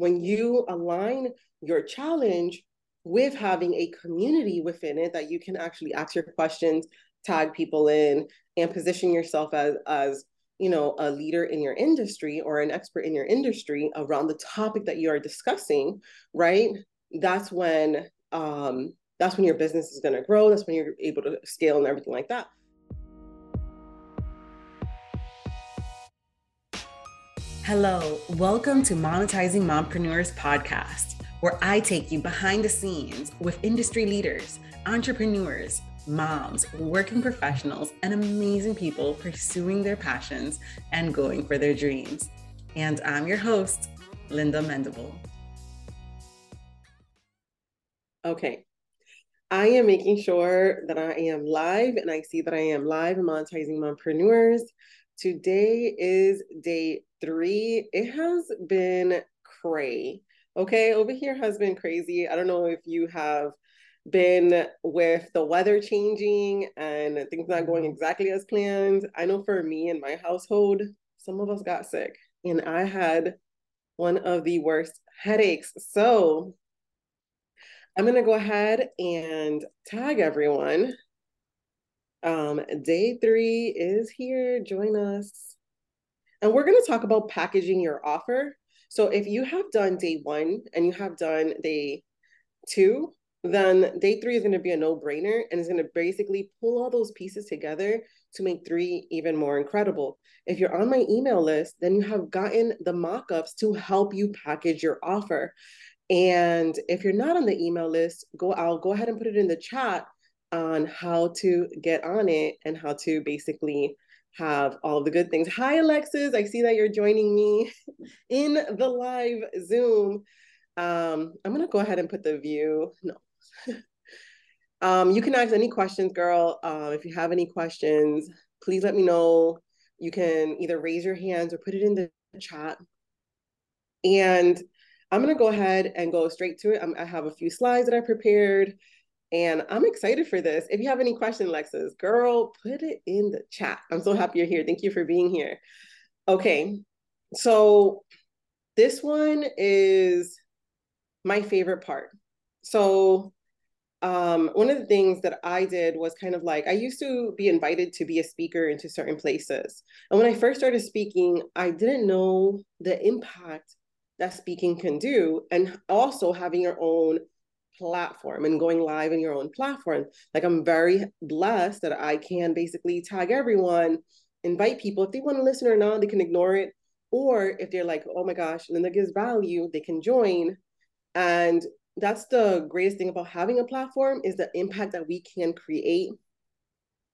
when you align your challenge with having a community within it that you can actually ask your questions, tag people in, and position yourself as as you know a leader in your industry or an expert in your industry around the topic that you are discussing, right? That's when um, that's when your business is going to grow. That's when you're able to scale and everything like that. Hello, welcome to Monetizing Mompreneurs podcast, where I take you behind the scenes with industry leaders, entrepreneurs, moms, working professionals, and amazing people pursuing their passions and going for their dreams. And I'm your host, Linda Mendible. Okay. I am making sure that I am live and I see that I am live Monetizing Mompreneurs. Today is day three. It has been cray. Okay, over here has been crazy. I don't know if you have been with the weather changing and things not going exactly as planned. I know for me and my household, some of us got sick and I had one of the worst headaches. So I'm going to go ahead and tag everyone um, day three is here. Join us. And we're going to talk about packaging your offer. So if you have done day one and you have done day two, then day three is going to be a no brainer and it's going to basically pull all those pieces together to make three even more incredible. If you're on my email list, then you have gotten the mock ups to help you package your offer. And if you're not on the email list, go, I'll go ahead and put it in the chat on how to get on it and how to basically have all the good things. Hi, Alexis. I see that you're joining me in the live Zoom. Um, I'm going to go ahead and put the view. No. um, you can ask any questions, girl. Uh, if you have any questions, please let me know. You can either raise your hands or put it in the chat. And I'm going to go ahead and go straight to it. I'm, I have a few slides that I prepared. And I'm excited for this. If you have any questions, Lexus, girl, put it in the chat. I'm so happy you're here. Thank you for being here. Okay, so this one is my favorite part. So um, one of the things that I did was kind of like I used to be invited to be a speaker into certain places. And when I first started speaking, I didn't know the impact that speaking can do and also having your own platform and going live in your own platform. Like I'm very blessed that I can basically tag everyone, invite people. If they want to listen or not, they can ignore it. Or if they're like, oh my gosh, and Linda gives value, they can join. And that's the greatest thing about having a platform is the impact that we can create.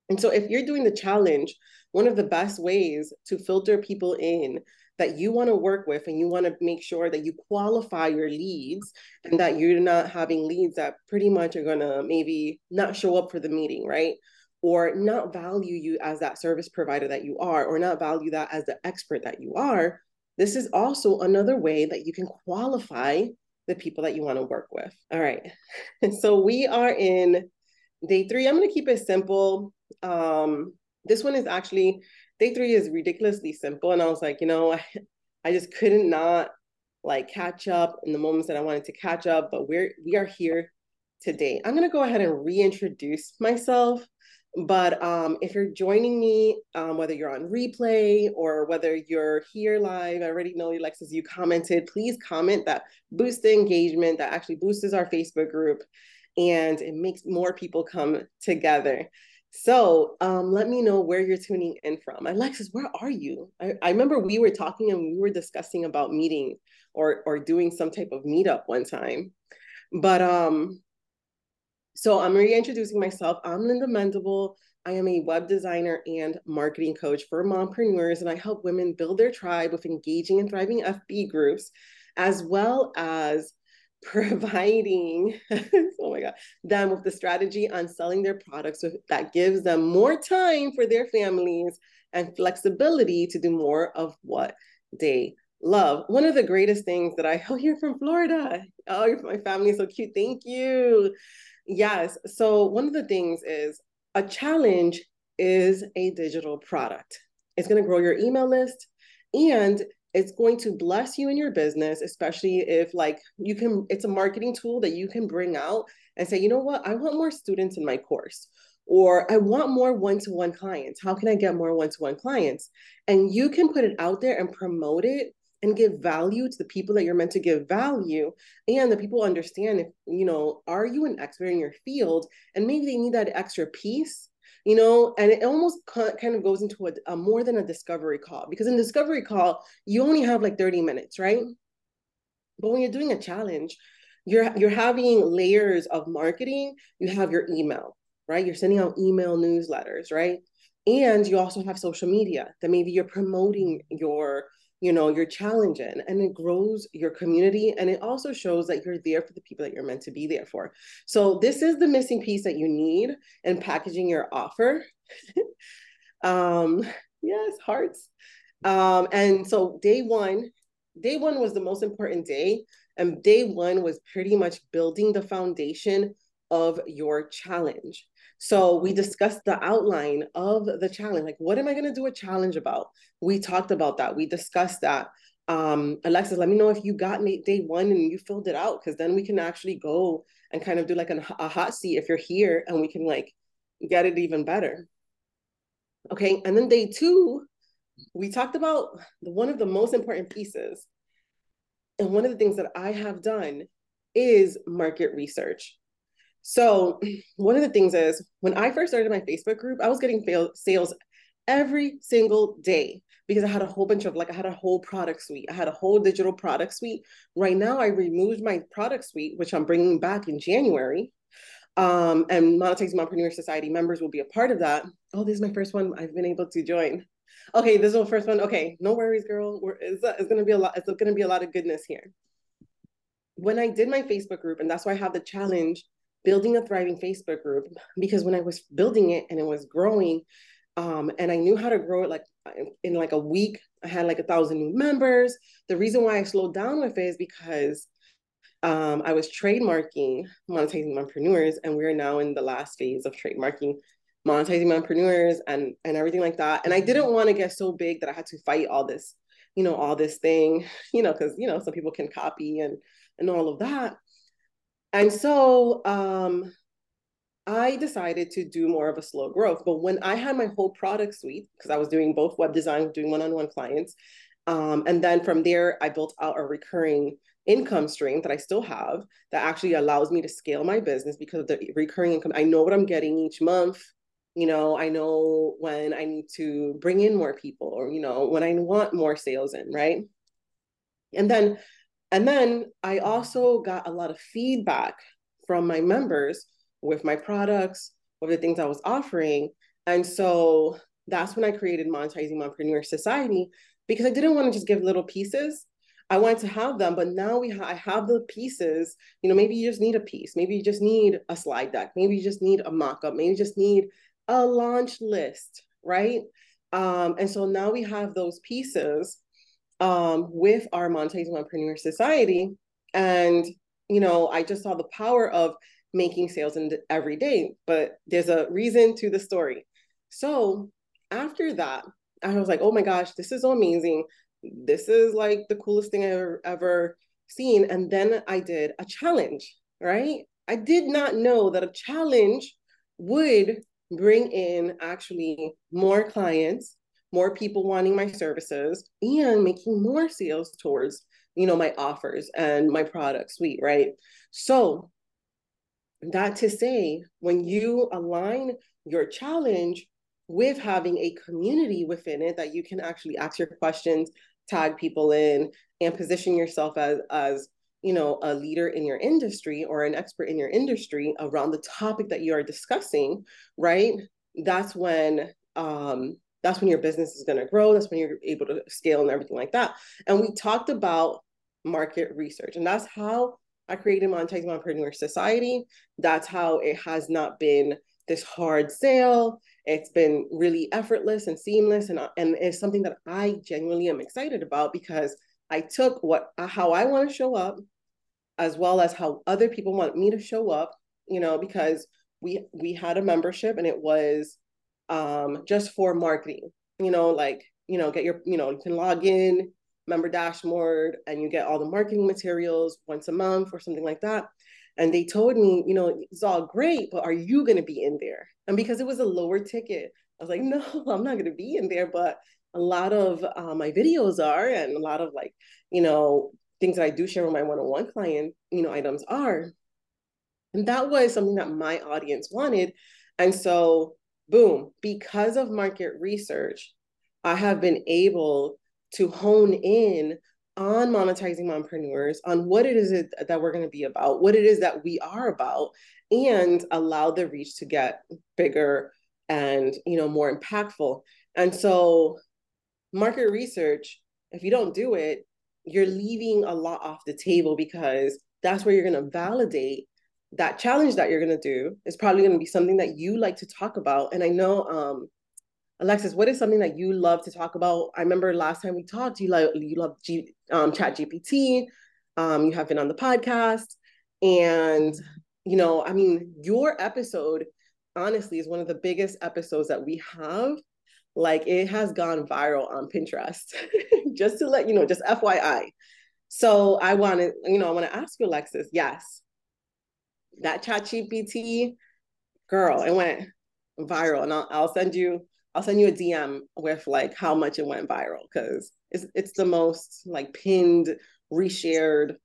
And so if you're doing the challenge, one of the best ways to filter people in that you want to work with and you want to make sure that you qualify your leads and that you're not having leads that pretty much are going to maybe not show up for the meeting, right? Or not value you as that service provider that you are, or not value that as the expert that you are. This is also another way that you can qualify the people that you want to work with. All right. so we are in day three. I'm going to keep it simple. Um, this one is actually day three is ridiculously simple. And I was like, you know, I, I just couldn't not like catch up in the moments that I wanted to catch up, but we're we are here today. I'm gonna go ahead and reintroduce myself. But um, if you're joining me, um, whether you're on replay or whether you're here live, I already know Alexis, you commented. Please comment that boosts the engagement, that actually boosts our Facebook group, and it makes more people come together. So um, let me know where you're tuning in from. Alexis, where are you? I, I remember we were talking and we were discussing about meeting or or doing some type of meetup one time. But um, so I'm reintroducing myself. I'm Linda Mendible. I am a web designer and marketing coach for mompreneurs, and I help women build their tribe with engaging and thriving FB groups, as well as providing oh my god them with the strategy on selling their products that gives them more time for their families and flexibility to do more of what they love. One of the greatest things that i oh you're from florida. Oh my family is so cute. Thank you. Yes. So one of the things is a challenge is a digital product. It's going to grow your email list and it's going to bless you in your business, especially if like you can, it's a marketing tool that you can bring out and say, you know what, I want more students in my course or I want more one to one clients. How can I get more one to one clients? And you can put it out there and promote it and give value to the people that you're meant to give value and the people understand if you know are you an expert in your field and maybe they need that extra piece you know and it almost kind of goes into a, a more than a discovery call because in discovery call you only have like 30 minutes right but when you're doing a challenge you're you're having layers of marketing you have your email right? You're sending out email newsletters, right? And you also have social media that maybe you're promoting your you know you're challenging and it grows your community and it also shows that you're there for the people that you're meant to be there for. So this is the missing piece that you need in packaging your offer. Um yes hearts. Um and so day one day one was the most important day and day one was pretty much building the foundation of your challenge so we discussed the outline of the challenge. Like, what am I going to do a challenge about? We talked about that. We discussed that. Um, Alexis, let me know if you got day one and you filled it out, because then we can actually go and kind of do like an, a hot seat if you're here, and we can like get it even better. Okay, and then day two, we talked about one of the most important pieces, and one of the things that I have done is market research. So, one of the things is when I first started my Facebook group, I was getting sales every single day because I had a whole bunch of like I had a whole product suite. I had a whole digital product suite. Right now, I removed my product suite, which I'm bringing back in January. Um, and Monetizing Mompreneur Society members will be a part of that. Oh, this is my first one I've been able to join. Okay, this is the first one. Okay, no worries, girl. We're, it's, it's gonna be a lot. It's gonna be a lot of goodness here. When I did my Facebook group, and that's why I have the challenge building a thriving Facebook group because when I was building it and it was growing, um, and I knew how to grow it like in like a week, I had like a thousand new members. The reason why I slowed down with it is because um, I was trademarking monetizing mompreneurs, and we're now in the last phase of trademarking monetizing mompreneurs and and everything like that. And I didn't want to get so big that I had to fight all this, you know, all this thing, you know, because you know some people can copy and and all of that. And so um, I decided to do more of a slow growth. But when I had my whole product suite, because I was doing both web design, doing one on one clients, um, and then from there, I built out a recurring income stream that I still have that actually allows me to scale my business because of the recurring income. I know what I'm getting each month. You know, I know when I need to bring in more people or, you know, when I want more sales in, right? And then and then I also got a lot of feedback from my members with my products, with the things I was offering. And so that's when I created Monetizing Mompreneur Society because I didn't want to just give little pieces. I wanted to have them, but now we ha- I have the pieces. You know, maybe you just need a piece. Maybe you just need a slide deck. Maybe you just need a mock-up. Maybe you just need a launch list, right? Um, and so now we have those pieces um, with our Monetizing Mompreneur Society. And, you know, I just saw the power of making sales in every day, but there's a reason to the story. So after that, I was like, oh my gosh, this is so amazing. This is like the coolest thing I've ever, ever seen. And then I did a challenge, right? I did not know that a challenge would bring in actually more clients more people wanting my services and making more sales towards you know my offers and my product suite right? So that to say when you align your challenge with having a community within it that you can actually ask your questions tag people in and position yourself as as you know a leader in your industry or an expert in your industry around the topic that you are discussing right? That's when um that's when your business is going to grow that's when you're able to scale and everything like that. And we talked about market research and that's how i created monetizing mompreneur society. That's how it has not been this hard sale. It's been really effortless and seamless and, and it's something that i genuinely am excited about because i took what how i want to show up as well as how other people want me to show up you know because we we had a membership and it was um, just for marketing. You know, like you know, get your you know, you can log in, member dashboard and you get all the marketing materials once a month or something like that. And they told me, you know, it's all great, but are you going to be in there? And because it was a lower ticket, I was like, no, I'm not going to be in there. But a lot of uh, my videos are, and a lot of like, you know, things that I do share with my one-on-one client, you know, items are. And that was something that my audience wanted. And so, boom, because of market research, I have been able to hone in on monetizing mompreneurs, on what it is that we're going to be about, what it is that we are about, and allow the reach to get bigger and you know more impactful. And so, market research, if you don't do it, you're leaving a lot off the table because that's where you're going to validate that challenge that you're going to do is probably going to be something that you like to talk about. And I know um, Alexis, what is something that you love to talk about? I remember last time we talked, you like you love G, um, Chat GPT. Um, you have been on the podcast, and you know, I mean, your episode honestly is one of the biggest episodes that we have. Like it has gone viral on Pinterest. just to let you know, just FYI. So I wanted, you know, I want to ask you, Alexis. Yes, that Chat GPT, girl, it went viral, and I'll, I'll send you I'll send you a DM with like how much it went viral because it's it's the most like pinned, reshared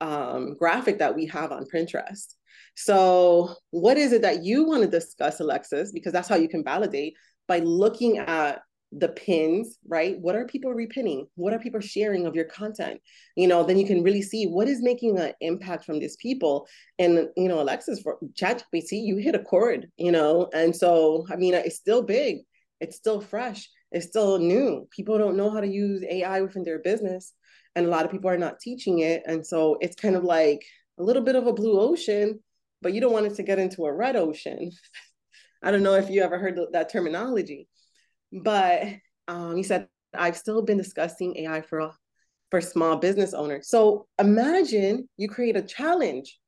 um, graphic that we have on Pinterest. So, what is it that you want to discuss, Alexis? Because that's how you can validate by looking at the pins, right? What are people repinning? What are people sharing of your content? You know, then you can really see what is making an impact from these people. And you know, Alexis for ChatGPT, you hit a chord, you know, and so I mean, it's still big it's still fresh it's still new people don't know how to use ai within their business and a lot of people are not teaching it and so it's kind of like a little bit of a blue ocean but you don't want it to get into a red ocean i don't know if you ever heard that terminology but um, you said i've still been discussing ai for for small business owners. So imagine you create a challenge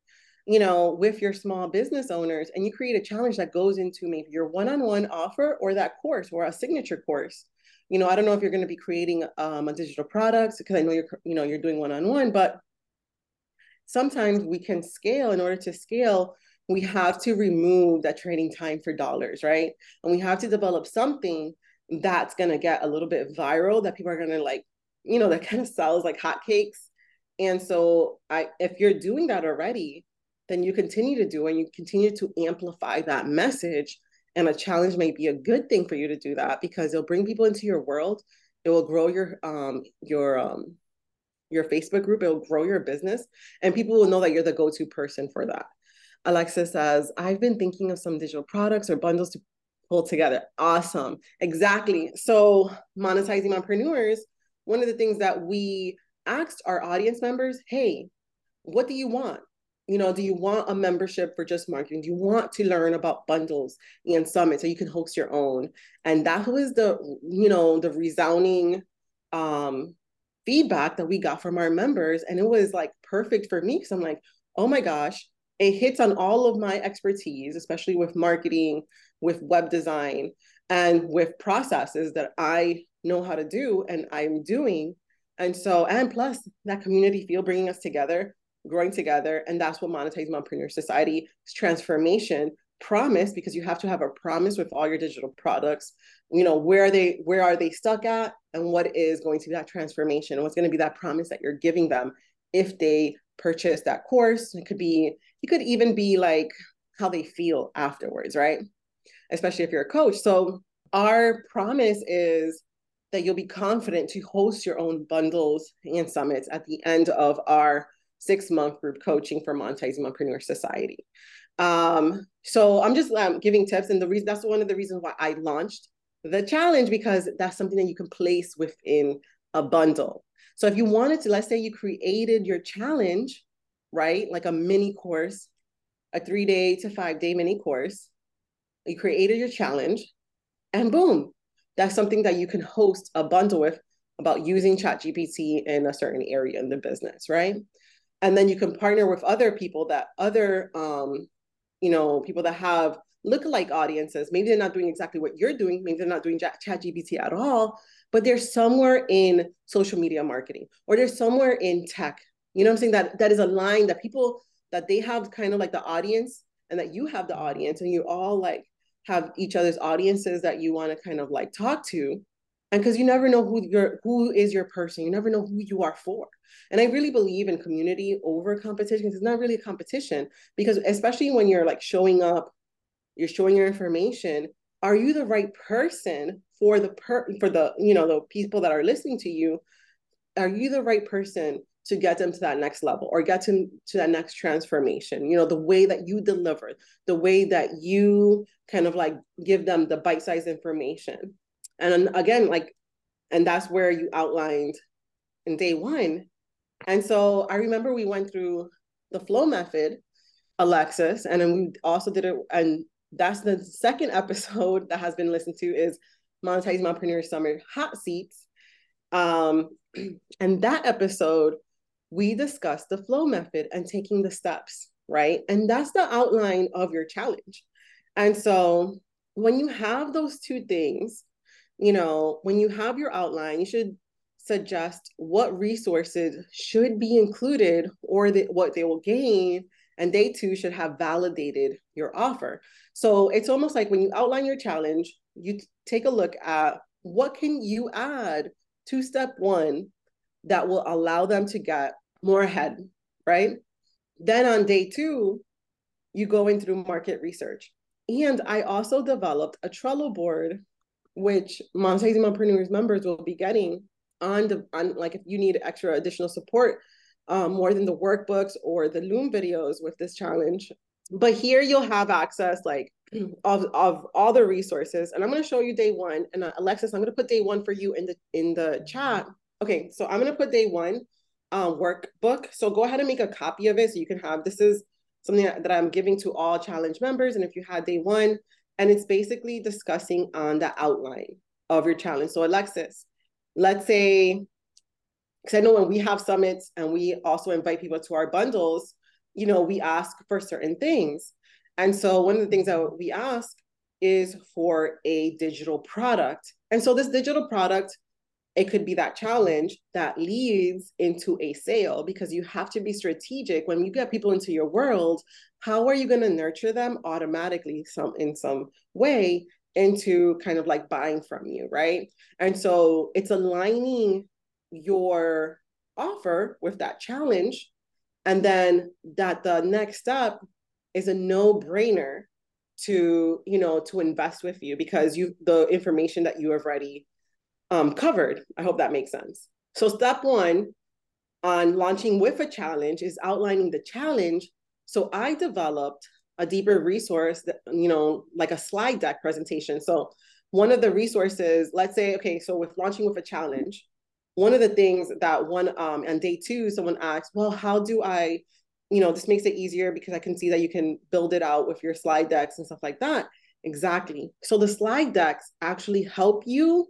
you know, with your small business owners and you create a challenge that goes into maybe your one-on-one offer or that course or a signature course. You know, I don't know if you're going to be creating um, a digital products because I know you're, you know, you're doing one-on-one, but sometimes we can scale. In order to scale we have to remove that trading time for dollars right? And we have to develop something that's going to get a little bit viral that people are going to like you know that kind of sells like hotcakes and so i if you're doing that already then you continue to do and you continue to amplify that message. And a challenge may be a good thing for you to do that because it'll bring people into your world. It will grow your um your um your Facebook group, it'll grow your business, and people will know that you're the go-to person for that. Alexis says, I've been thinking of some digital products or bundles to pull together. Awesome. Exactly. So monetizing mompreneurs, one of the things that we asked our audience members, hey, what do you want? you know do you want a membership for just marketing do you want to learn about bundles and summits so you can host your own and that was the you know the resounding um feedback that we got from our members and it was like perfect for me because i'm like oh my gosh it hits on all of my expertise especially with marketing with web design and with processes that i know how to do and i'm doing. And so and plus that community feel bringing us together growing together. And that's what Monetizing Mompreneur Society transformation promise because you have to have a promise with all your digital products. You know where are they where are they stuck at and what is going to be that transformation? What's going to be that promise that you're giving them if they purchase that course? It could be it could even be like how they feel afterwards right especially if you're a coach so our promise is that you'll be confident to host your own bundles and summits at the end of our six month group coaching for Monetizing Mompreneur Society. Um, so I'm just um, giving tips, and the reason that's one of the reasons why I launched the challenge because that's something that you can place within a bundle. So if you wanted to, let's say you created your challenge, right, like a mini course, a three day to five day mini course, you created your challenge, and boom, that's something that you can host a bundle with about using ChatGPT in a certain area in the business, right? and then you can partner with other people that other um, you know people that have lookalike audiences. Maybe they're not doing exactly what you're doing. Maybe they're not doing chat GPT at all, but they're somewhere in social media marketing or they're somewhere in tech. You know what I'm saying? That that is a line that people that they have kind of like the audience and that you have the audience and you're all like have each other's audiences that you want to kind of like talk to. And because you never know who your who is your person. You never know who you are for. And i really believe in community over competition it's not really a competition. Because especially when you're like showing up you're showing your information are you the right person for the per for the you know the people that are listening to you? Are you the right person to get them to that next level or get to, to that next transformation. You know the way that you deliver the way that you kind of like give them the bite-sized information. And again like and that's where you outlined in day one. And so i remember we went through the flow method alexis and then we also did it and that's the second episode that has been listened to is monetizing mompreneur summer hot seats. Um and that episode we discussed the flow method and taking the steps right and that's the outline of your challenge and so when you have those two things you know, when you have your outline, you should suggest what resources should be included or the, what they will gain. And they too should have validated your offer. So it's almost like when you outline your challenge, you take a look at what can you add to step one that will allow them to get more ahead, right? Then on day two, you go in through market research. And I also developed a Trello board which monetizing mompreneurs members will be getting on the on like if you need extra additional support um, more than the workbooks or the loom videos with this challenge. But here you'll have access like of, of all the resources. And i'm going to show you day one. And uh, alexis i'm going to put day one for you in the in the chat. Okay so i'm going to put day one um, workbook so go ahead and make a copy of it so you can have this is something that, that i'm giving to all challenge members and if you had day one and it's basically discussing on the outline of your challenge. So Alexis, let's say, because I know when we have summits and we also invite people to our bundles, you know, we ask for certain things. And so one of the things that we ask is for a digital product. And so this digital product it could be that challenge that leads into a sale because you have to be strategic. When you get people into your world how are you going to nurture them automatically some in some way into kind of like buying from you right? And so it's aligning your offer with that challenge and then that the next step is a no brainer to you know to invest with you because you the information that you have already um, covered. I hope that makes sense. So step one on launching with a challenge is outlining the challenge. So I developed a deeper resource that, you know, like a slide deck presentation. So one of the resources, let's say, okay, so with launching with a challenge, one of the things that one um on day two, someone asked, well, how do I, you know, this makes it easier because I can see that you can build it out with your slide decks and stuff like that. Exactly. So the slide decks actually help you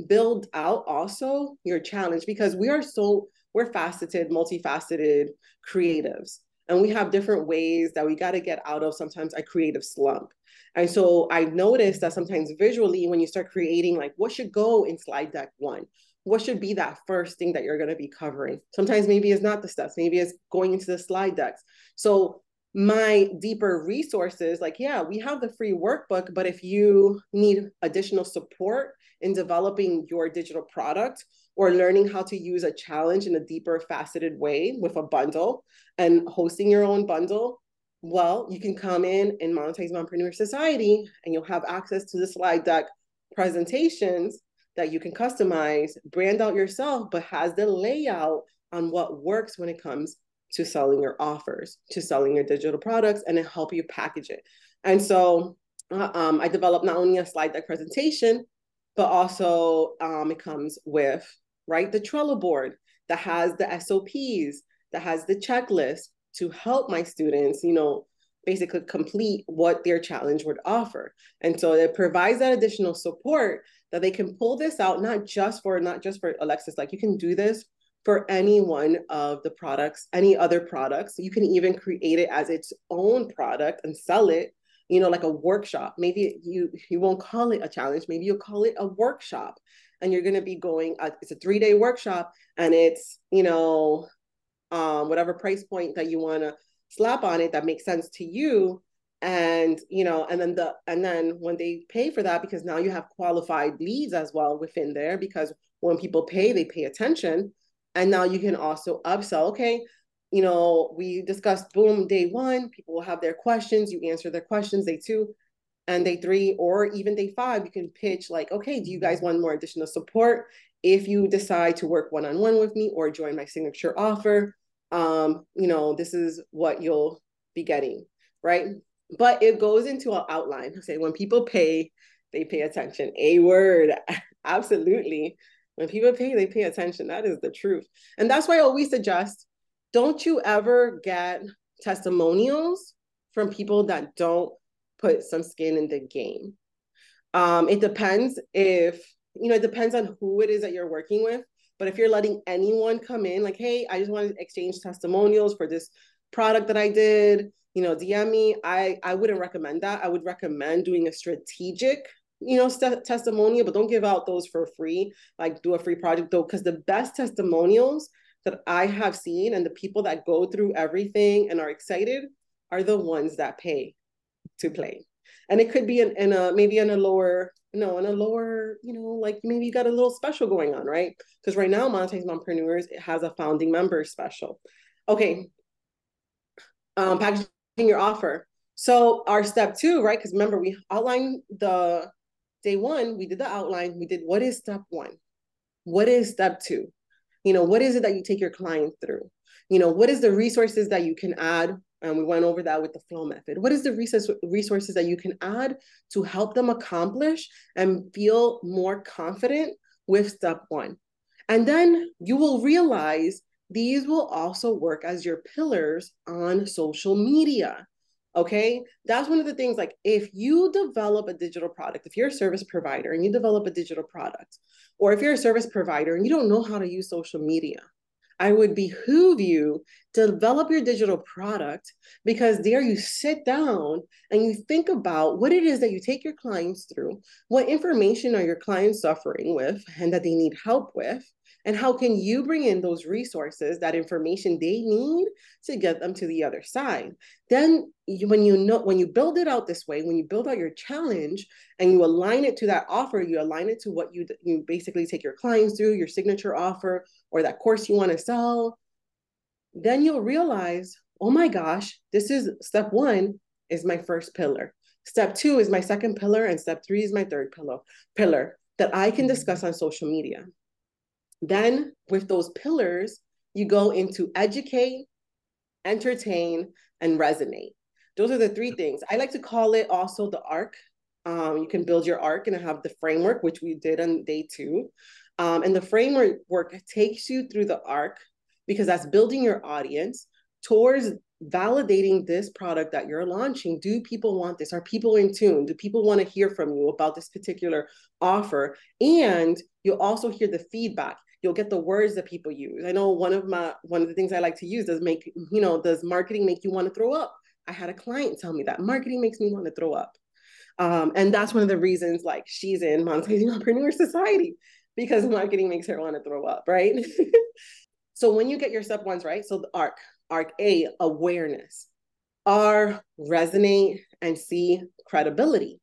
build out also your challenge because we are so we're faceted multifaceted creatives and we have different ways that we got to get out of sometimes a creative slump. And so i noticed that sometimes visually when you start creating like what should go in slide deck one? What should be that first thing that you're going to be covering? Sometimes maybe it's not the steps maybe it's going into the slide decks. So my deeper resources like yeah we have the free workbook but if you need additional support in developing your digital product or learning how to use a challenge in a deeper faceted way with a bundle and hosting your own bundle well you can come in and monetize mompreneur society and you'll have access to the slide deck presentations that you can customize brand out yourself but has the layout on what works when it comes to selling your offers, to selling your digital products, and then help you package it. And so uh, um, I developed not only a slide deck presentation, but also um, it comes with right the Trello board that has the SOPs, that has the checklist to help my students, you know, basically complete what their challenge would offer. And so it provides that additional support that they can pull this out, not just for not just for Alexis, like you can do this for any one of the products, any other products. You can even create it as its own product and sell it, you know, like a workshop. Maybe you you won't call it a challenge. Maybe you'll call it a workshop, and you're going to be going. Uh, it's a three day workshop, and it's you know, um, whatever price point that you want to slap on it that makes sense to you and you know and then the and then when they pay for that because now you have qualified leads as well within there because when people pay they pay attention and now you can also upsell okay you know we discussed boom day one people will have their questions you answer their questions day two and day three or even day five you can pitch like okay do you guys want more additional support if you decide to work one-on-one with me or join my signature offer um you know this is what you'll be getting right but it goes into an outline. Say when people pay, they pay attention. A word, absolutely. When people pay, they pay attention. That is the truth. And that's why I always suggest don't you ever get testimonials from people that don't put some skin in the game. Um, it depends if, you know, it depends on who it is that you're working with. But if you're letting anyone come in, like, hey, I just want to exchange testimonials for this product that I did, you know, DM me. I I wouldn't recommend that. I would recommend doing a strategic, you know, st- testimonial, but don't give out those for free. Like do a free project though, because the best testimonials that I have seen and the people that go through everything and are excited are the ones that pay to play. And it could be in, in a maybe in a lower, no, in a lower, you know, like maybe you got a little special going on, right? Because right now, Monetize Mompreneurs it has a founding member special. Okay, um, packaging your offer. So our step two, right? Because remember, we outlined the day one, we did the outline, we did what is step one? What is step two? You know, what is it that you take your client through? You know, what is the resources that you can add? And we went over that with the flow method. What is the resource, resources that you can add to help them accomplish and feel more confident with step one? And then you will realize these will also work as your pillars on social media. Okay, that's one of the things. Like, if you develop a digital product, if you're a service provider and you develop a digital product, or if you're a service provider and you don't know how to use social media, I would behoove you to develop your digital product because there you sit down and you think about what it is that you take your clients through, what information are your clients suffering with and that they need help with, and how can you bring in those resources, that information they need to get them to the other side? Then you, when you know when you build it out this way, when you build out your challenge and you align it to that offer, you align it to what you you basically take your clients through, your signature offer or that course you want to sell, then you'll realize, oh my gosh, this is step 1 is my first pillar. Step 2 is my second pillar and step 3 is my third pillar pillar that I can mm-hmm. discuss on social media. Then, with those pillars, you go into educate, entertain, and resonate. Those are the three things. I like to call it also the arc. Um, you can build your arc and have the framework, which we did on day two. Um, and the framework work takes you through the arc because that's building your audience towards validating this product that you're launching. Do people want this? Are people in tune? Do people want to hear from you about this particular offer? And you'll also hear the feedback you'll get the words that people use. I know one of my one of the things I like to use does make you know does marketing make you want to throw up? I had a client tell me that marketing makes me want to throw up, um, and that's one of the reasons like she's in Monetizing Mompreneur Society because marketing makes her want to throw up, right? so when you get your step ones right, so the arc, arc A, awareness, R, resonate, and C, credibility.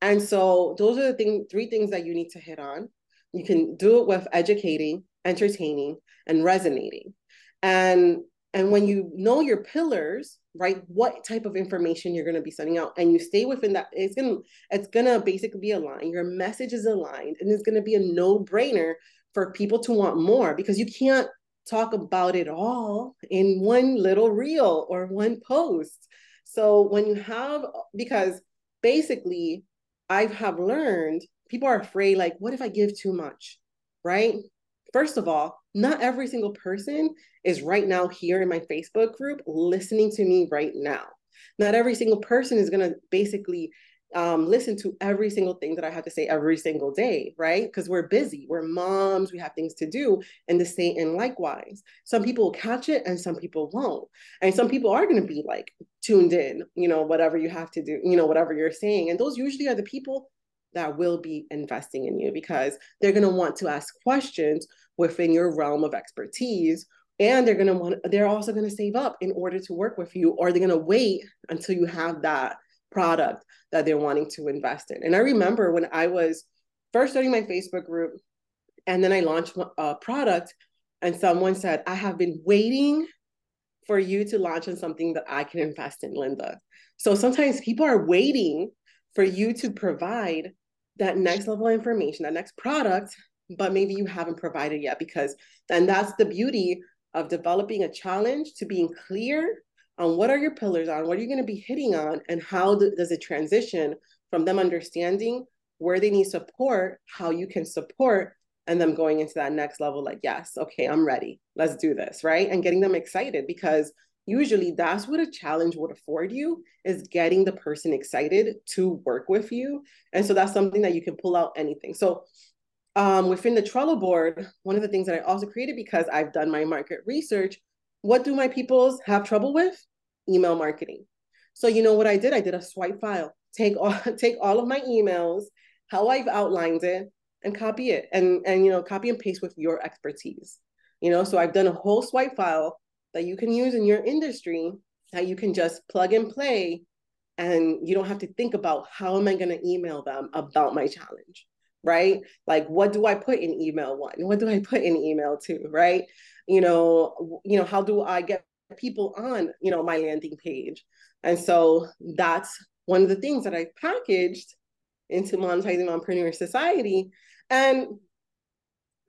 And so those are the thing, three things that you need to hit on. You can do it with educating, entertaining, and resonating. And and when you know your pillars, right, what type of information you're going to be sending out, and you stay within that, it's gonna it's gonna basically be aligned. Your message is aligned, and it's gonna be a no brainer for people to want more because you can't talk about it all in one little reel or one post. So when you have, because basically, I have learned people are afraid like what if i give too much right first of all not every single person is right now here in my facebook group listening to me right now not every single person is going to basically um, listen to every single thing that I have to say every single day, right? Because we're busy, we're moms, we have things to do, and the and likewise. Some people will catch it and some people won't. And some people are going to be like tuned in, you know, whatever you have to do, you know, whatever you're saying. And those usually are the people that will be investing in you because they're going to want to ask questions within your realm of expertise and they're going to want they're also going to save up in order to work with you or they're going to wait until you have that product that they're wanting to invest in. And I remember when I was first starting my Facebook group and then I launched a product and someone said, I have been waiting for you to launch on something that I can invest in, Linda. So sometimes people are waiting for you to provide that next level of information, that next product, but maybe you haven't provided yet because then that's the beauty of developing a challenge to being clear on what are your pillars on, what are you going to be hitting on, and how does it transition from them understanding where they need support, how you can support, and them going into that next level like, yes, okay, I'm ready. Let's do this, right? And getting them excited because usually that's what a challenge would afford you is getting the person excited to work with you. And so that's something that you can pull out anything. So um, within the Trello board, one of the things that I also created because I've done my market research what do my peoples have trouble with? Email marketing. So you know what I did? I did a swipe file. Take all take all of my emails, how I've outlined it, and copy it. And and you know, copy and paste with your expertise. You know, so I've done a whole swipe file that you can use in your industry that you can just plug and play and you don't have to think about how am I going to email them about my challenge, right? Like what do I put in email one? What do I put in email two, right? you know you know how do i get people on you know my landing page and so that's one of the things that i packaged into monetizing mompreneur society and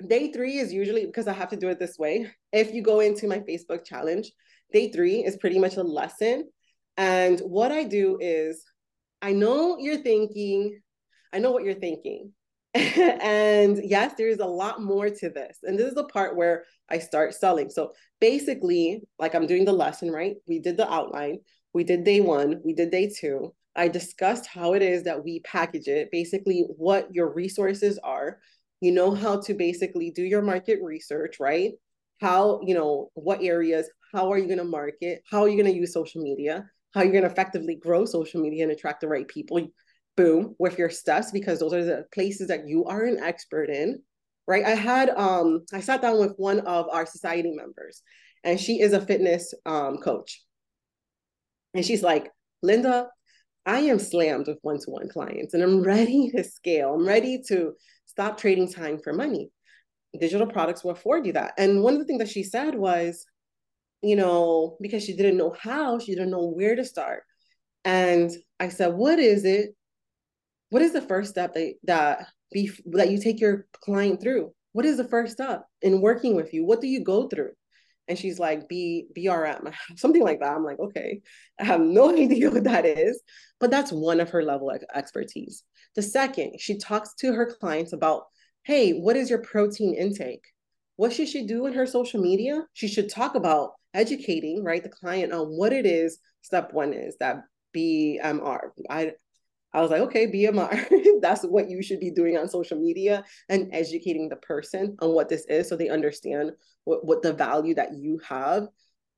day three is usually because i have to do it this way if you go into my facebook challenge day three is pretty much a lesson and what i do is i know you're thinking i know what you're thinking and yes, there's a lot more to this. And this is the part where I start selling. So basically, like I'm doing the lesson, right? We did the outline, we did day one, we did day two. I discussed how it is that we package it, basically, what your resources are. You know how to basically do your market research, right? How, you know, what areas, how are you going to market? How are you going to use social media? How you're you going to effectively grow social media and attract the right people? boom with your steps because those are the places that you are an expert in right i had um i sat down with one of our society members and she is a fitness um coach and she's like linda i am slammed with one-to-one clients and i'm ready to scale i'm ready to stop trading time for money digital products will afford you that and one of the things that she said was you know because she didn't know how she didn't know where to start and i said what is it what is the first step that that be that you take your client through? What is the first step in working with you? What do you go through? And she's like, be BRM, something like that. I'm like, okay, I have no idea what that is, but that's one of her level of expertise. The second, she talks to her clients about, hey, what is your protein intake? What should she do in her social media? She should talk about educating, right, the client on what it is. Step one is that BMR. I I was like, okay, BMR, that's what you should be doing on social media and educating the person on what this is so they understand what, what the value that you have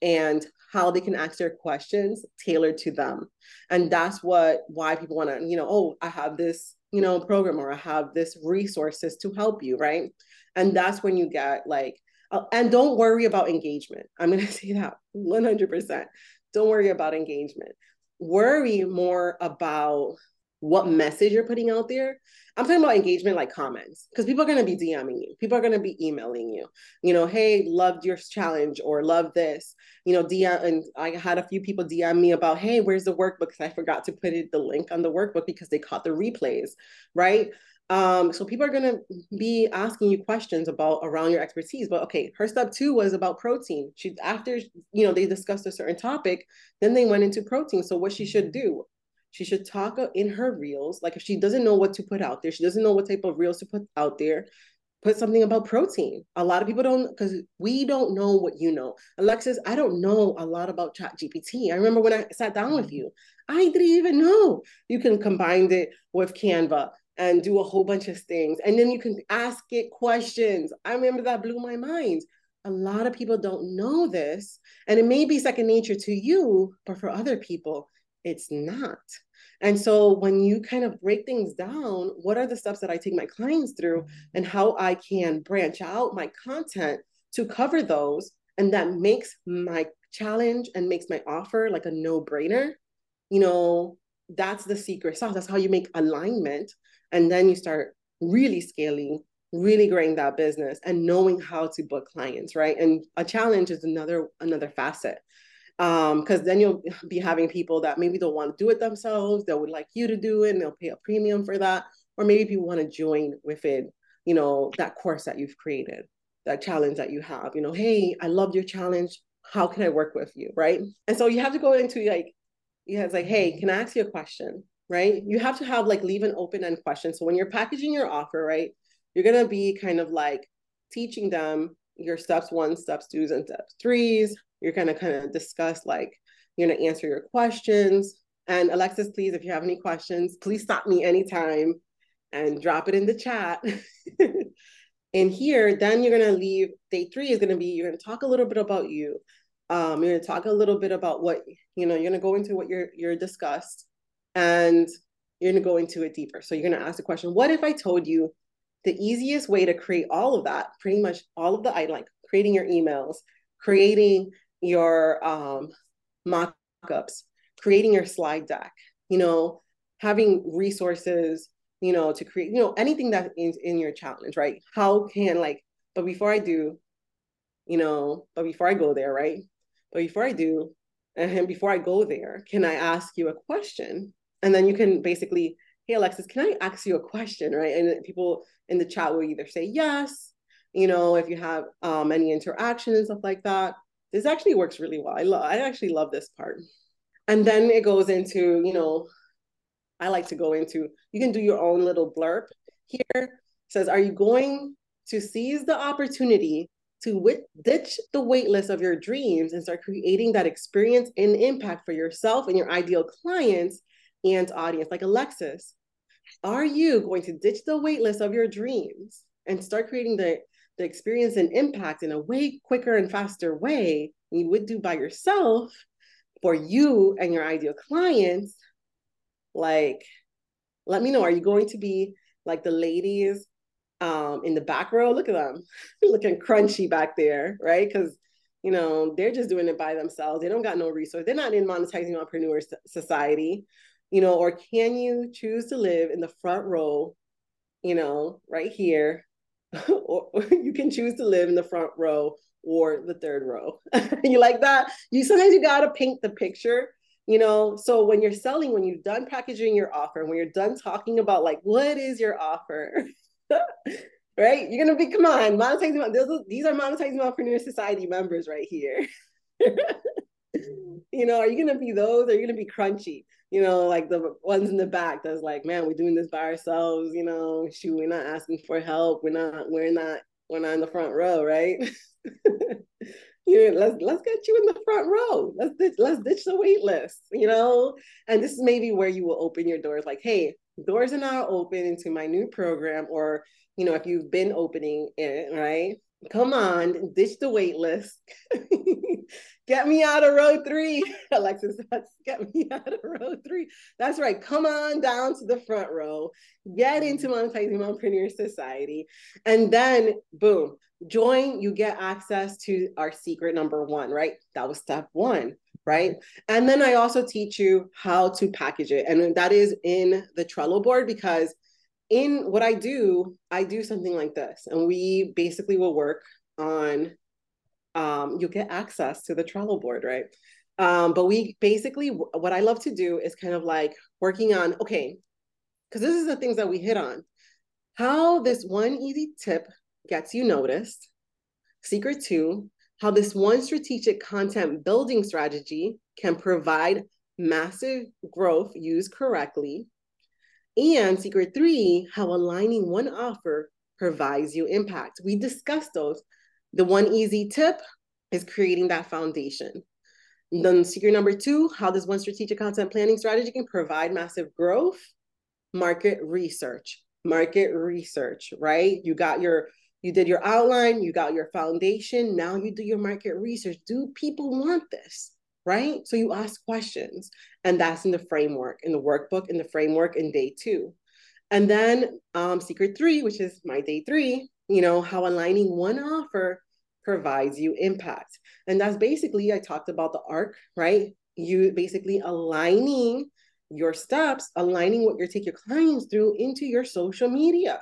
and how they can ask their questions tailored to them. And that's what why people want to, you know, oh, I have this, you know, program or I have this resources to help you, right? And that's when you get like, uh, and don't worry about engagement. I'm going to say that 100%. Don't worry about engagement. Worry more about what message you're putting out there. I'm talking about engagement like comments because people are going to be DMing you. People are going to be emailing you. You know, hey, loved your challenge or love this. You know, DM and I had a few people DM me about, hey, where's the workbook? Because I forgot to put it the link on the workbook because they caught the replays, right? Um, so people are going to be asking you questions about around your expertise. But okay, her step two was about protein. She after you know they discussed a certain topic, then they went into protein. So what she should do she should talk in her reels. Like if she doesn't know what to put out there, she doesn't know what type of reels to put out there. put something about protein. A lot of people don't because we don't know what you know. Alexis, I don't know a lot about Chat GPT. I remember when I sat down with you, I didn't even know you can combine it with Canva and do a whole bunch of things. And then you can ask it questions. I remember that blew my mind. A lot of people don't know this. And it may be second nature to you, but for other people, it's not. And so when you kind of break things down, what are the steps that I take my clients through and how I can branch out my content to cover those and that makes my challenge and makes my offer like a no-brainer. You know, that's the secret sauce. That's how you make alignment and then you start really scaling really growing that business and knowing how to book clients right and a challenge is another another facet um because then you'll be having people that maybe don't want to do it themselves they would like you to do it and they'll pay a premium for that. Or maybe people want to join within you know that course that you've created that challenge that you have you know hey i loved your challenge. How can i work with you? Right? And so you have to go into like yeah it's like hey can i ask you a question? Right? You have to have like leave an open-end question. So when you're packaging your offer right you're going to be kind of like teaching them your steps one steps twos and steps threes you're going to kind of discuss like you're going to answer your questions. And alexis please if you have any questions please stop me anytime and drop it in the chat. In here then you're going to leave day three is going to be you're going to talk a little bit about you. Um, you're going to talk a little bit about what you know you're going to go into what you're you're discussed and you're going to go into it deeper. So you're going to ask the question what if i told you the easiest way to create all of that pretty much all of the i like creating your emails creating your um, mock-ups, creating your slide deck, you know, having resources, you know, to create, you know, anything that is in your challenge, right? How can like, but before I do, you know, but before I go there, right? But before I do, and before I go there, can I ask you a question? And then you can basically, hey Alexis, can I ask you a question, right? And people in the chat will either say yes, you know, if you have um, any interaction and stuff like that, this actually works really well. I love I actually love this part. And then it goes into, you know, I like to go into you can do your own little blurb here. Says, are you going to seize the opportunity to wit- ditch the wait list of your dreams and start creating that experience and impact for yourself and your ideal clients and audience like Alexis? Are you going to ditch the wait list of your dreams and start creating the the experience and impact in a way quicker and faster way than you would do by yourself for you and your ideal clients, like, let me know. Are you going to be like the ladies um, in the back row? Look at them looking crunchy back there, right? Because you know they're just doing it by themselves. They don't got no resource. They're not in monetizing mompreneur society, you know. Or can you choose to live in the front row, you know, right here or, or you can choose to live in the front row or the third row. you like that? You sometimes you gotta paint the picture, you know. So when you're selling, when you're done packaging your offer, when you're done talking about like what is your offer, right? You're gonna be come on, monetizing. These are monetizing mompreneur society members right here. Mm. you know, are you gonna be those? Or are you gonna be crunchy? You know, like the ones in the back that's like, man, we're doing this by ourselves. You know, shoot, we're not asking for help. We're not. We're not. We're not in the front row, right? you know, let's let's get you in the front row. Let's ditch, let's ditch the wait list. You know, and this is maybe where you will open your doors. Like, hey, doors are now open into my new program, or you know, if you've been opening it, right? Come on, ditch the wait list. get me out of row three. Alexis, that's get me out of row three. That's right. Come on down to the front row, get into Monetizing Mompreneur Society, and then boom, join. You get access to our secret number one, right? That was step one, right? And then I also teach you how to package it. And that is in the Trello board because in what I do, I do something like this. And we basically will work on um, you'll get access to the Trello board, right? Um, but we basically, what I love to do is kind of like working on, okay, because this is the things that we hit on. How this one easy tip gets you noticed. Secret two, how this one strategic content building strategy can provide massive growth used correctly. And secret three, how aligning one offer provides you impact. We discussed those. The one easy tip is creating that foundation. Then secret number two, how does one strategic content planning strategy can provide massive growth? Market research, market research, right? You got your, you did your outline, you got your foundation. Now you do your market research. Do people want this? Right? So you ask questions, and that's in the framework, in the workbook, in the framework in day two. And then um, secret three, which is my day three, you know, how aligning one offer provides you impact. And that's basically, I talked about the arc, right? You basically aligning your steps, aligning what you take your clients through into your social media,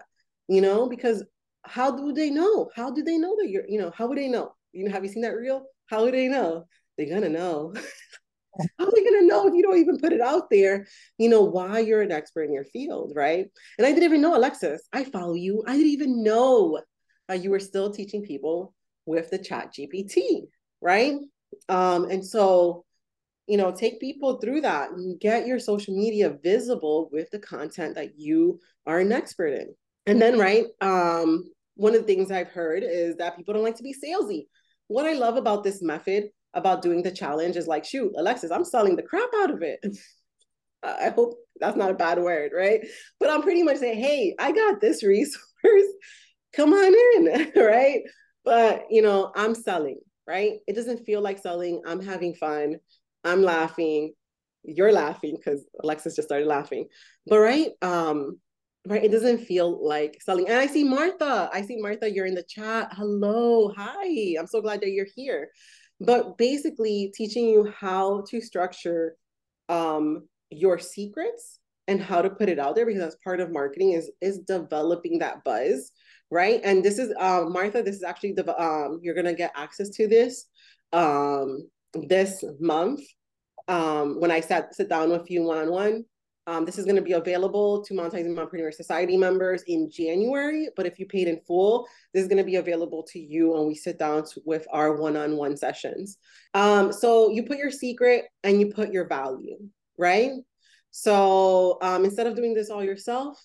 you know, because how do they know? How do they know that you're, you know, how would they know? You know, have you seen that reel? How would they know? They're gonna know. how are they gonna know if you don't even put it out there, you know, why you're an expert in your field, right? And I didn't even know, Alexis, I follow you. I didn't even know uh, you were still teaching people with the chat GPT, right? Um, and so, you know, take people through that and get your social media visible with the content that you are an expert in. And then, right, um, one of the things I've heard is that people don't like to be salesy. What I love about this method, about doing the challenge, is like, shoot, Alexis, I'm selling the crap out of it. I hope that's not a bad word, right? But I'm pretty much saying, hey, I got this resource. Come on in, right? but you know i'm selling right? It doesn't feel like selling. I'm having fun. I'm laughing. You're laughing because alexis just started laughing. But right um right it doesn't feel like selling. And i see martha. I see martha you're in the chat. Hello. Hi. I'm so glad that you're here but basically teaching you how to structure um your secrets and how to put it out there because that's part of marketing is is developing that buzz right? And this is um, Martha. This is actually the um, you're gonna get access to this um, this month um, when I sat sit down with you one on one. Um, this is going to be available to Monetizing Mompreneur Society members in January. But if you paid in full, this is going to be available to you when we sit down with our one-on-one sessions. Um, so you put your secret and you put your value, right? So um, instead of doing this all yourself,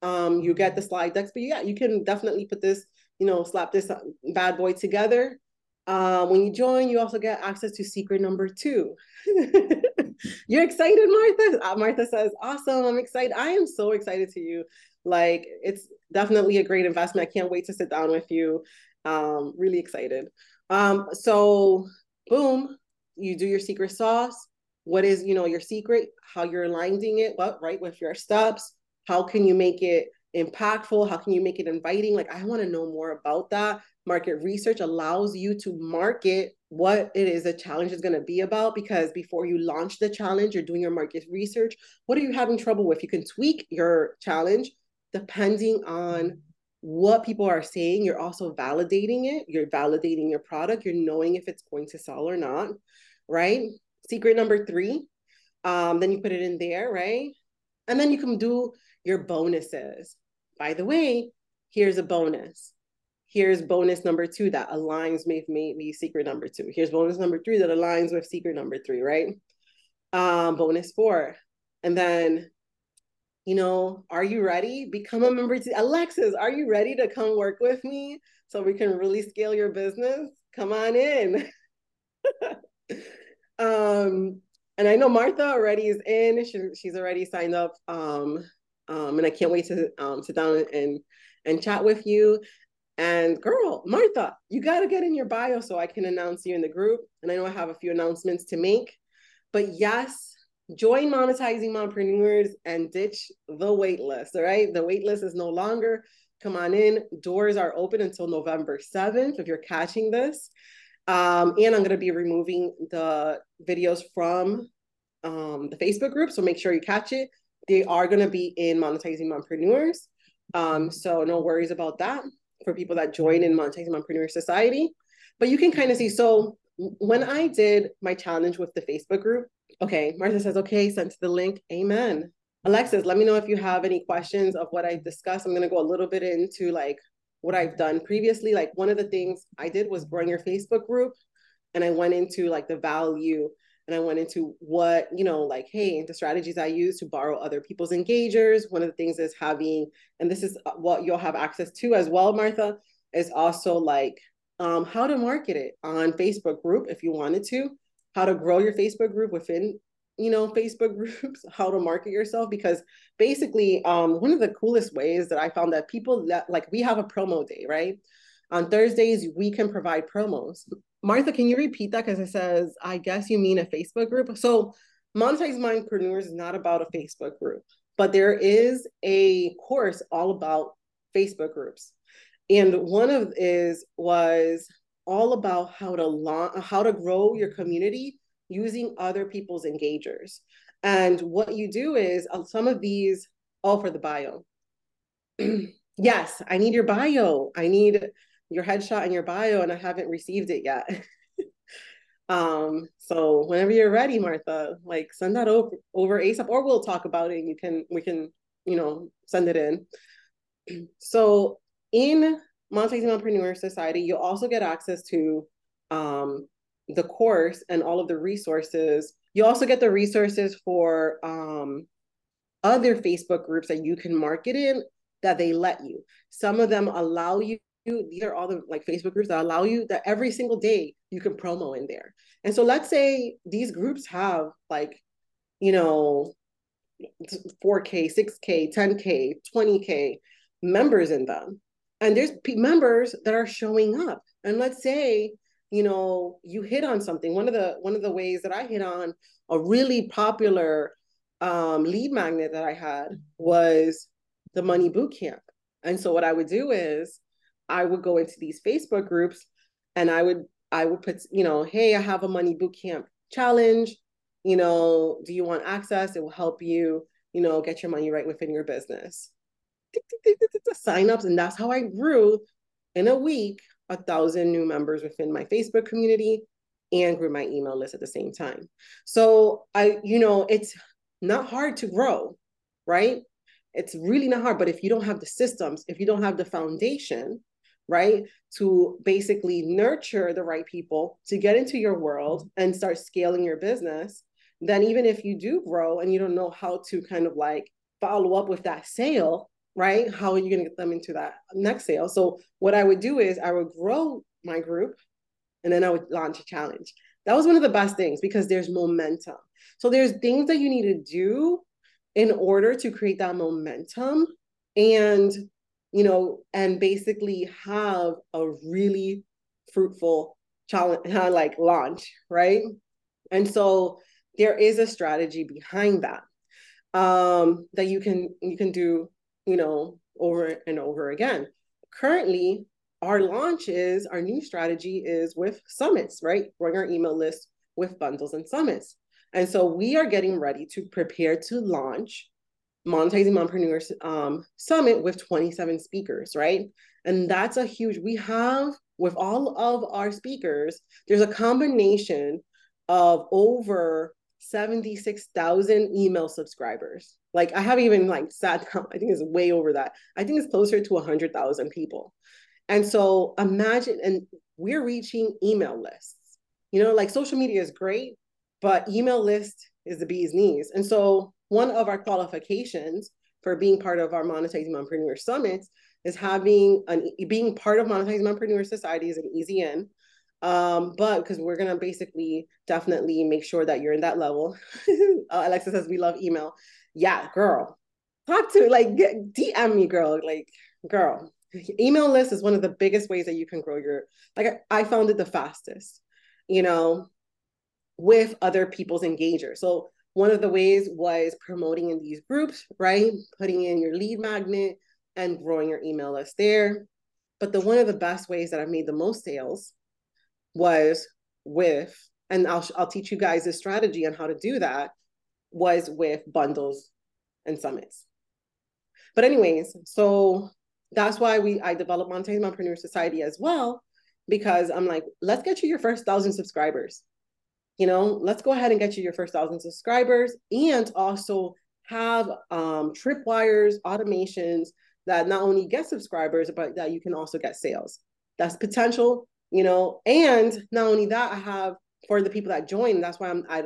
um, you get the slide decks, but yeah, you can definitely put this, you know, slap this bad boy together. Uh, when you join, you also get access to secret number two. You're excited, Martha? Uh, Martha says, awesome, I'm excited. I am so excited to you. Like, it's definitely a great investment. I can't wait to sit down with you. Um, really excited. Um, so, boom, you do your secret sauce. What is, you know, your secret, how you're aligning it, what, right, with your steps how can you make it impactful? How can you make it inviting? Like, I want to know more about that. Market research allows you to market what it is a challenge is going to be about because before you launch the challenge, you're doing your market research. What are you having trouble with? You can tweak your challenge depending on what people are saying. You're also validating it. You're validating your product. You're knowing if it's going to sell or not, right? Secret number three. Um, then you put it in there, right? And then you can do your bonuses. By the way, here's a bonus. Here's bonus number two that aligns with maybe secret number two. Here's bonus number three that aligns with secret number three, right? Um, bonus four. And then, you know, are you ready? Become a member to Alexis, are you ready to come work with me so we can really scale your business? Come on in. um, and I know Martha already is in. She, she's already signed up um, um, and I can't wait to um, sit down and and chat with you. And girl, Martha, you got to get in your bio so I can announce you in the group. And I know I have a few announcements to make, but yes, join monetizing mompreneurs and ditch the waitlist. All right, the waitlist is no longer. Come on in. Doors are open until November 7th if you're catching this. Um, and I'm going to be removing the videos from um, the Facebook group. So make sure you catch it. They are going to be in monetizing mompreneurs. Um, so no worries about that for people that join in monetizing mompreneur society. But you can kind of see. So when I did my challenge with the Facebook group, okay, Martha says, okay, sent the link. Amen. Alexis, let me know if you have any questions of what I discussed. I'm going to go a little bit into like what I've done previously. Like one of the things I did was growing your Facebook group and I went into like the value and I went into what, you know, like, hey, the strategies I use to borrow other people's engagers. One of the things is having, and this is what you'll have access to as well, Martha, is also like um, how to market it on Facebook group if you wanted to, how to grow your Facebook group within, you know, Facebook groups, how to market yourself. Because basically, um, one of the coolest ways that I found that people that like we have a promo day, right? On Thursdays, we can provide promos. Martha, can you repeat that? Because it says, I guess you mean a Facebook group. So, Monetize Mompreneurs is not about a Facebook group, but there is a course all about Facebook groups. And one of is was all about how to how to grow your community using other people's engagers. And what you do is uh, some of these, all for the bio. yes, I need your bio. I need your headshot and your bio, and I haven't received it yet. um, so whenever you're ready, Martha, like send that over over ASAP, or we'll talk about it and you can we can, you know, send it in. So in Monetizing Mompreneur Society, you'll also get access to um, the course and all of the resources. You also get the resources for um, other Facebook groups that you can market in that they let you. Some of them allow you these are all the like Facebook groups that allow you that every single day you can promo in there. And so let's say these groups have like, you know, 4K, 6K, 10K, 20K members in them. And there's members that are showing up. And let's say, you know, you hit on something. One of the one of the ways that I hit on a really popular um, lead magnet that I had was the money boot camp. And so what I would do is I would go into these Facebook groups and I would I would put, you know, hey, I have a money boot camp challenge. You know, do you want access? It will help you, you know, get your money right within your business. Sign-ups, and that's how I grew in a week a thousand new members within my Facebook community and grew my email list at the same time. So I, you know, it's not hard to grow, right? It's really not hard. But if you don't have the systems, if you don't have the foundation, right? To basically nurture the right people to get into your world and start scaling your business, then even if you do grow and you don't know how to kind of like follow up with that sale, right? How are you going to get them into that next sale? So, what I would do is I would grow my group and then I would launch a challenge. That was one of the best things because there's momentum. So, there's things that you need to do in order to create that momentum. And you know, and basically have a really fruitful challenge, like launch, right? And so there is a strategy behind that um, that you can you can do, you know, over and over again. Currently, our launch is our new strategy is with summits, right? Growing our email list with bundles and summits. And so we are getting ready to prepare to launch monetizing mompreneurs um, summit with 27 speakers right? And that's a huge we have with all of our speakers there's a combination of over 76,000 email subscribers. Like i haven't even like sat down. I think it's way over that. I think it's closer to 100,000 people. And so imagine and we're reaching email lists. You know like social media is great but email list is the bee's knees. And so one of our qualifications for being part of our monetizing mompreneur summits is having an being part of monetizing mompreneur society is an easy in. Um but because we're gonna basically definitely make sure that you're in that level. Uh, alexa says we love email. Yeah girl. Talk to like get, dm me girl. Like girl email list is one of the biggest ways that you can grow your like I found it the fastest you know with other people's engagers. So one of the ways was promoting in these groups, right? Putting in your lead magnet and growing your email list there. But the one of the best ways that I made the most sales was with, and I'll I'll teach you guys a strategy on how to do that, was with bundles and summits. But anyways, so that's why we I developed Monetizing Mompreneur Society as well, because I'm like, let's get you your first thousand subscribers you know, let's go ahead and get you your first thousand subscribers and also have um, tripwires, automations that not only get subscribers, but that you can also get sales. That's potential, you know, and not only that, I have for the people that join, that's why I'm, I,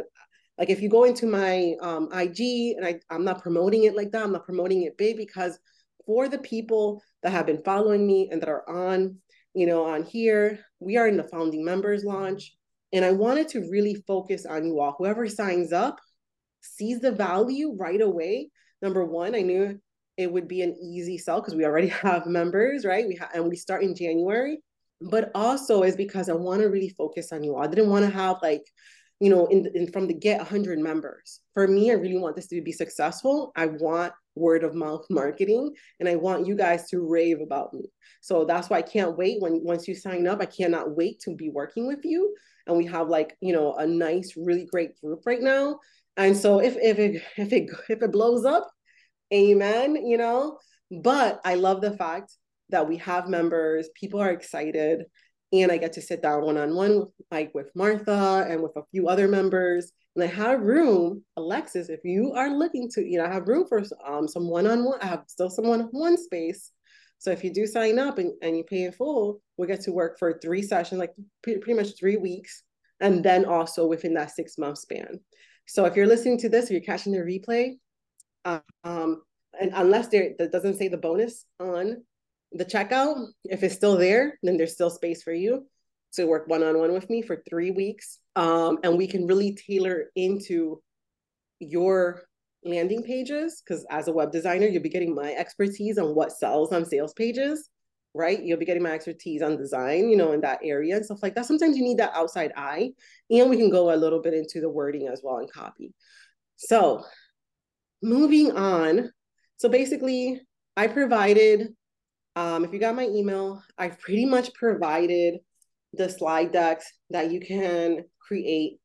Like if you go into my um, IG and I, I'm not promoting it like that, I'm not promoting it big because for the people that have been following me and that are on, you know, on here, we are in the founding members launch. And I wanted to really focus on you all. Whoever signs up sees the value right away. Number one, I knew it would be an easy sell because we already have members, right? We have and we start in January. But also is because I want to really focus on you all. I didn't want to have like you know, in, in from the get 100 members. For me, I really want this to be successful. I want word of mouth marketing and I want you guys to rave about me. So that's why I can't wait when once you sign up, I cannot wait to be working with you. And we have like, you know, a nice, really great group right now. And so if if it if it if it blows up, amen, you know. But I love the fact that we have members, people are excited and I get to sit down one on one, like with Martha and with a few other members. And I have room, Alexis, if you are looking to, you know, I have room for um, some one on one. I have still some one on one space. So if you do sign up and, and you pay in full, we get to work for three sessions, like pretty, much three weeks, and then also within that six month span. So if you're listening to this or you're catching the replay, um, and unless there that doesn't say the bonus on the checkout, if it's still there, then there's still space for you to work one on one with me for three weeks. Um, and we can really tailor into your landing pages because as a web designer, you'll be getting my expertise on what sells on sales pages, right? You'll be getting my expertise on design, you know, in that area and stuff like that. Sometimes you need that outside eye, and we can go a little bit into the wording as well and copy. So, moving on. So, basically, I provided um, if you got my email, I've pretty much provided the slide decks that you can create.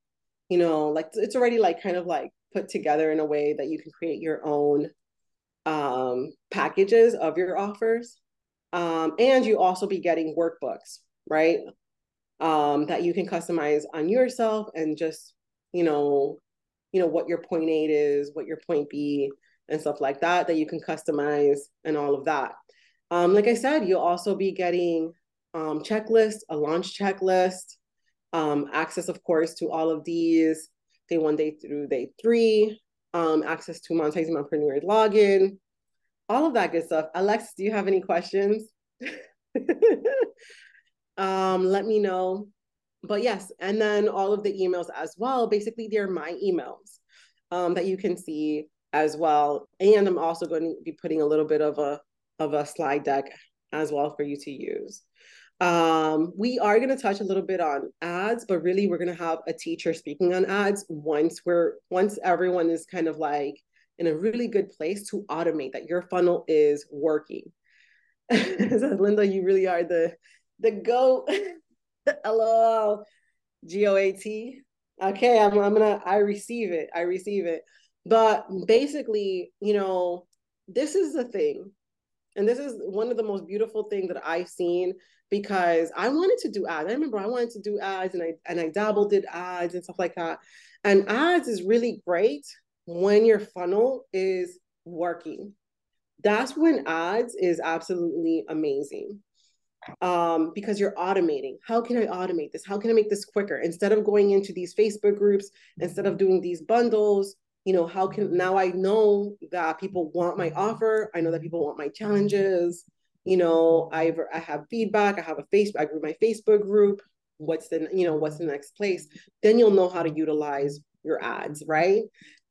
You know, like it's already like kind of like put together in a way that you can create your own um, packages of your offers. Um, and you also be getting workbooks, right? Um, that you can customize on yourself and just, you know, you know, what your point A is, what your point B and stuff like that, that you can customize and all of that. Um, like I said, you'll also be getting um, checklist, a launch checklist, um, access, of course, to all of these day one, day through day three, um, access to monetizing mompreneur login, all of that good stuff. Alex, do you have any questions? um, let me know. But yes, and then all of the emails as well. Basically, they're my emails um, that you can see as well. And I'm also going to be putting a little bit of a of a slide deck as well for you to use. Um, we are going to touch a little bit on ads, but really we're going to have a teacher speaking on ads once we're once everyone is kind of like in a really good place to automate that your funnel is working. Says Linda, you really are the the goat. Hello, G O A T. Okay, I'm I'm gonna I receive it. I receive it. But basically, you know, this is the thing and this is one of the most beautiful things that I've seen because I wanted to do ads. I remember I wanted to do ads and I and I dabbled did ads and stuff like that. And ads is really great when your funnel is working. That's when ads is absolutely amazing. Um, because you're automating. How can I automate this? How can I make this quicker? Instead of going into these Facebook groups, instead of doing these bundles, you know how can now i know that people want my offer. I know that people want my challenges. You know I've i have feedback. I have a facebook i grew my facebook group. What's the you know what's the next place? Then you'll know how to utilize your ads right?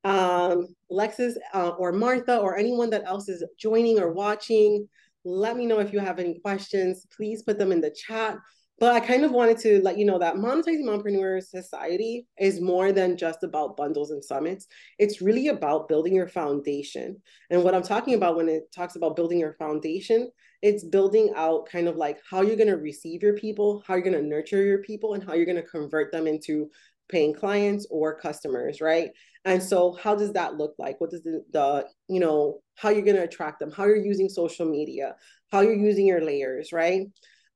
Um Alexis uh, or martha or anyone that else is joining or watching let me know if you have any questions. Please put them in the chat but I kind of wanted to let you know that Monetizing Mompreneur Society is more than just about bundles and summits. It's really about building your foundation. And what I'm talking about when it talks about building your foundation, it's building out kind of like how you're going to receive your people, how you're going to nurture your people, and how you're going to convert them into paying clients or customers, right? And so how does that look like? What does the, the you know, how you're going to attract them, how you're using social media, how you're using your layers, right?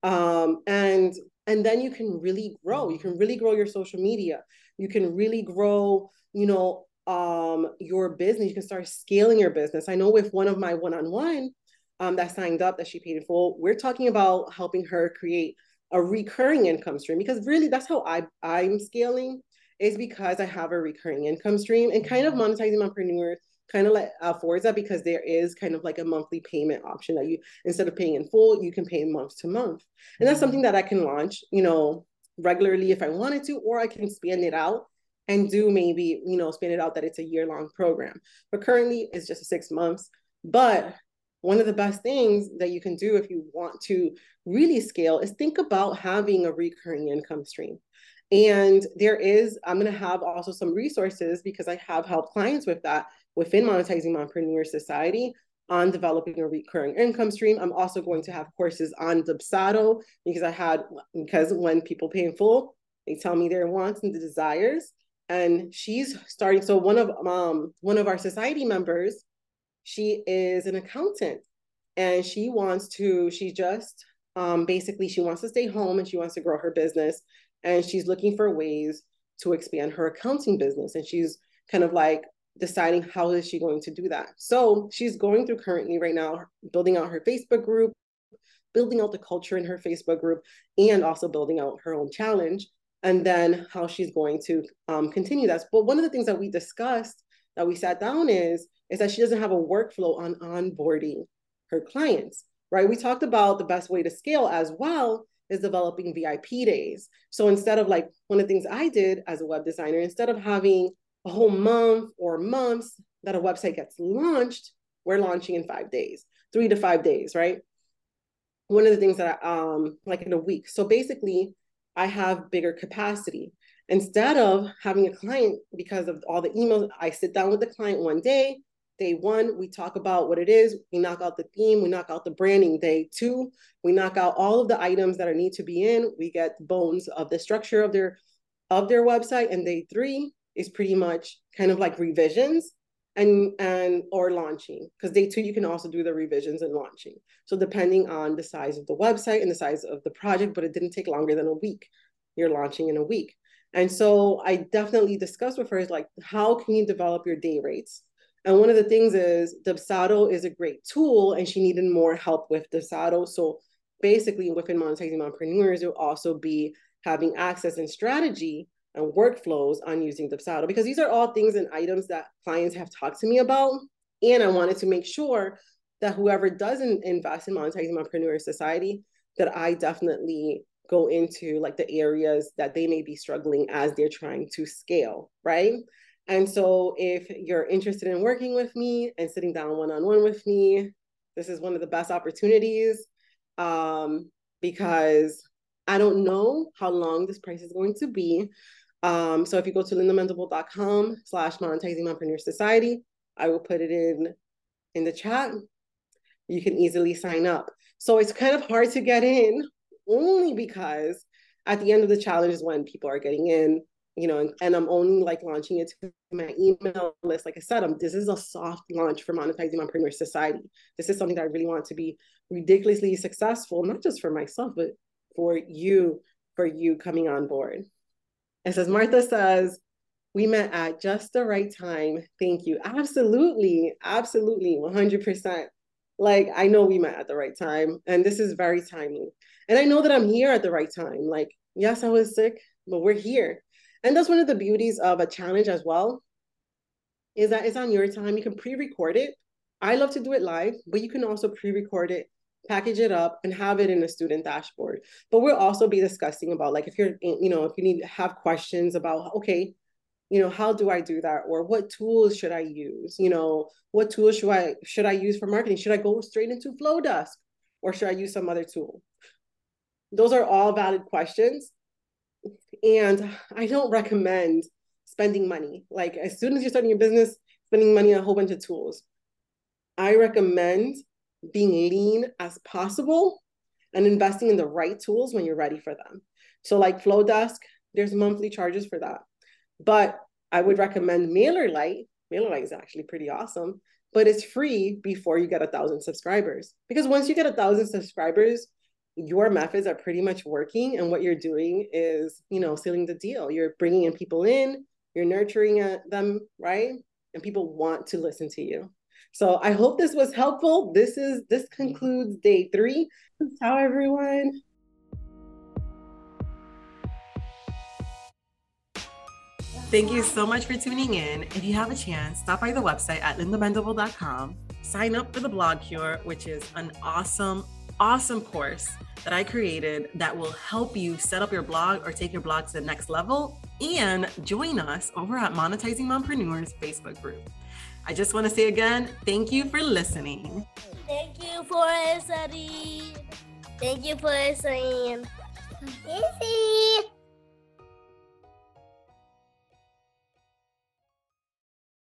Um, and and then you can really grow. You can really grow your social media. You can really grow you know um, your business. You can start scaling your business. I know with one of my one-on-one um, that signed up that she paid in full we're talking about helping her create a recurring income stream because really that's how I, i'm scaling is because I have a recurring income stream and kind of monetizing mompreneur kind of like affords uh, that because there is kind of like a monthly payment option that you instead of paying in full, you can pay month to month. And that's something mm-hmm. that I can launch, you know, regularly if I wanted to, or I can span it out and do maybe, you know, span it out that it's a year long program. But currently it's just six months. But one of the best things that you can do if you want to really scale is think about having a recurring income stream. And there is, I'm going to have also some resources because I have helped clients with that within Monetizing Mompreneur Society on developing a recurring income stream. I'm also going to have courses on Dubsado because I had, because when people pay in full, they tell me their wants and the desires. And she's starting, so one of um one of our society members, she is an accountant and she wants to, she just um basically she wants to stay home and she wants to grow her business and she's looking for ways to expand her accounting business and she's kind of like deciding how is she going to do that. So she's going through currently right now building out her facebook group building out the culture in her facebook group and also building out her own challenge and then how she's going to um, continue that. But one of the things that we discussed that we sat down is is that she doesn't have a workflow on onboarding her clients right? We talked about the best way to scale as well is developing VIP days. So instead of like one of the things I did as a web designer, instead of having a whole month or months that a website gets launched, we're launching in five days, three to five days, right? One of the things that I, um like in a week. So basically, I have bigger capacity. Instead of having a client because of all the emails, I sit down with the client one day, Day one, we talk about what it is. We knock out the theme. We knock out the branding. Day two, we knock out all of the items that are need to be in. We get bones of the structure of their of their website. And day three is pretty much kind of like revisions and and or launching. Because day two, you can also do the revisions and launching. So depending on the size of the website and the size of the project, but it didn't take longer than a week. You're launching in a week. And so I definitely discussed with her is like, how can you develop your day rates? And one of the things is Dubsado is a great tool and she needed more help with Dubsado. So basically within monetizing mompreneurs you'll also be having access and strategy and workflows on using Dubsado because these are all things and items that clients have talked to me about. And I wanted to make sure that whoever doesn't invest in monetizing mompreneur society, that I definitely go into like the areas that they may be struggling as they're trying to scale, right? And so, if you're interested in working with me and sitting down one on one with me, this is one of the best opportunities um, because I don't know how long this price is going to be. Um, so, if you go to lindamendible.com slash monetizing mompreneur society, I will put it in in the chat. You can easily sign up. So, it's kind of hard to get in only because at the end of the challenge is when people are getting in you know, and, and, I'm only like launching it to my email list. Like I said, I'm, this is a soft launch for monetizing mompreneur society. This is something that I really want to be ridiculously successful, not just for myself, but for you, for you coming on board. It says, Martha says, we met at just the right time. Thank you. Absolutely. Absolutely. 100%. Like, I know we met at the right time, and this is very timely. And I know that I'm here at the right time. Like, yes, I was sick, but we're here and that's one of the beauties of a challenge as well, is that it's on your time. You can pre-record it. I love to do it live, but you can also pre-record it, package it up, and have it in a student dashboard. But we'll also be discussing about like if you're, you know, if you need to have questions about, okay, you know, how do I do that? Or what tools should I use? You know, what tools should I should I use for marketing? Should I go straight into Flowdesk or should I use some other tool? Those are all valid questions and I don't recommend spending money. Like as soon as you're starting your business, spending money on a whole bunch of tools. I recommend being lean as possible and investing in the right tools when you're ready for them. So like Flowdesk, there's monthly charges for that. But I would recommend MailerLite. MailerLite is actually pretty awesome, but it's free before you get a thousand subscribers. Because once you get a thousand subscribers, your methods are pretty much working and what you're doing is you know sealing the deal you're bringing in people in you're nurturing uh, them right and people want to listen to you so i hope this was helpful this is this concludes day three ciao everyone Thank you so much for tuning in. If you have a chance, stop by the website at lindamendible.com. Sign up for the Blog Cure, which is an awesome, awesome course that I created that will help you set up your blog or take your blog to the next level. And join us over at Monetizing Mompreneurs Facebook group. I just want to say again, thank you for listening. Thank you for listening. Thank you for listening. Easy.